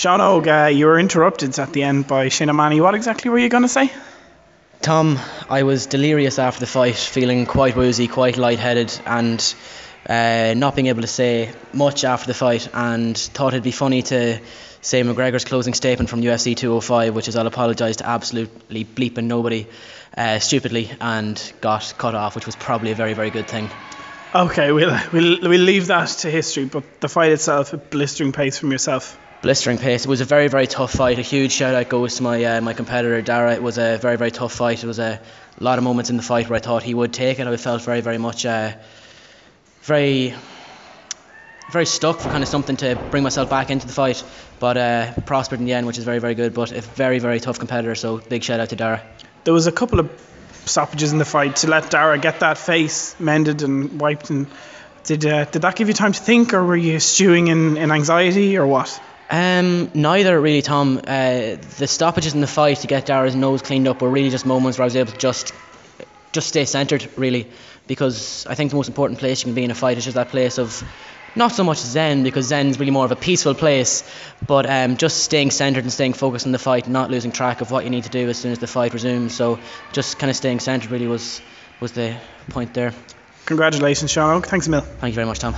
Sean Og, uh, you were interrupted at the end by Shane O'Mahony. What exactly were you going to say? Tom, I was delirious after the fight, feeling quite woozy, quite lightheaded, and uh, not being able to say much after the fight, and thought it'd be funny to say McGregor's closing statement from UFC 205, which is I'll apologise to absolutely bleeping nobody uh, stupidly, and got cut off, which was probably a very, very good thing. Okay, we'll, we'll, we'll leave that to history, but the fight itself, a blistering pace from yourself. Blistering pace. It was a very, very tough fight. A huge shout out goes to my uh, my competitor Dara. It was a very, very tough fight. It was a lot of moments in the fight where I thought he would take it. I felt very, very much uh, very very stuck for kind of something to bring myself back into the fight, but uh, prospered in the end, which is very, very good. But a very, very tough competitor. So big shout out to Dara. There was a couple of stoppages in the fight to let Dara get that face mended and wiped. And did uh, did that give you time to think, or were you stewing in, in anxiety, or what? Um, neither really, Tom. Uh, the stoppages in the fight to get Dara's nose cleaned up were really just moments where I was able to just just stay centered, really, because I think the most important place you can be in a fight is just that place of not so much Zen because Zen's really more of a peaceful place, but um, just staying centered and staying focused in the fight, not losing track of what you need to do as soon as the fight resumes. So just kind of staying centered really was was the point there. Congratulations, Sean Og. Thanks a mil. Thank you very much, Tom.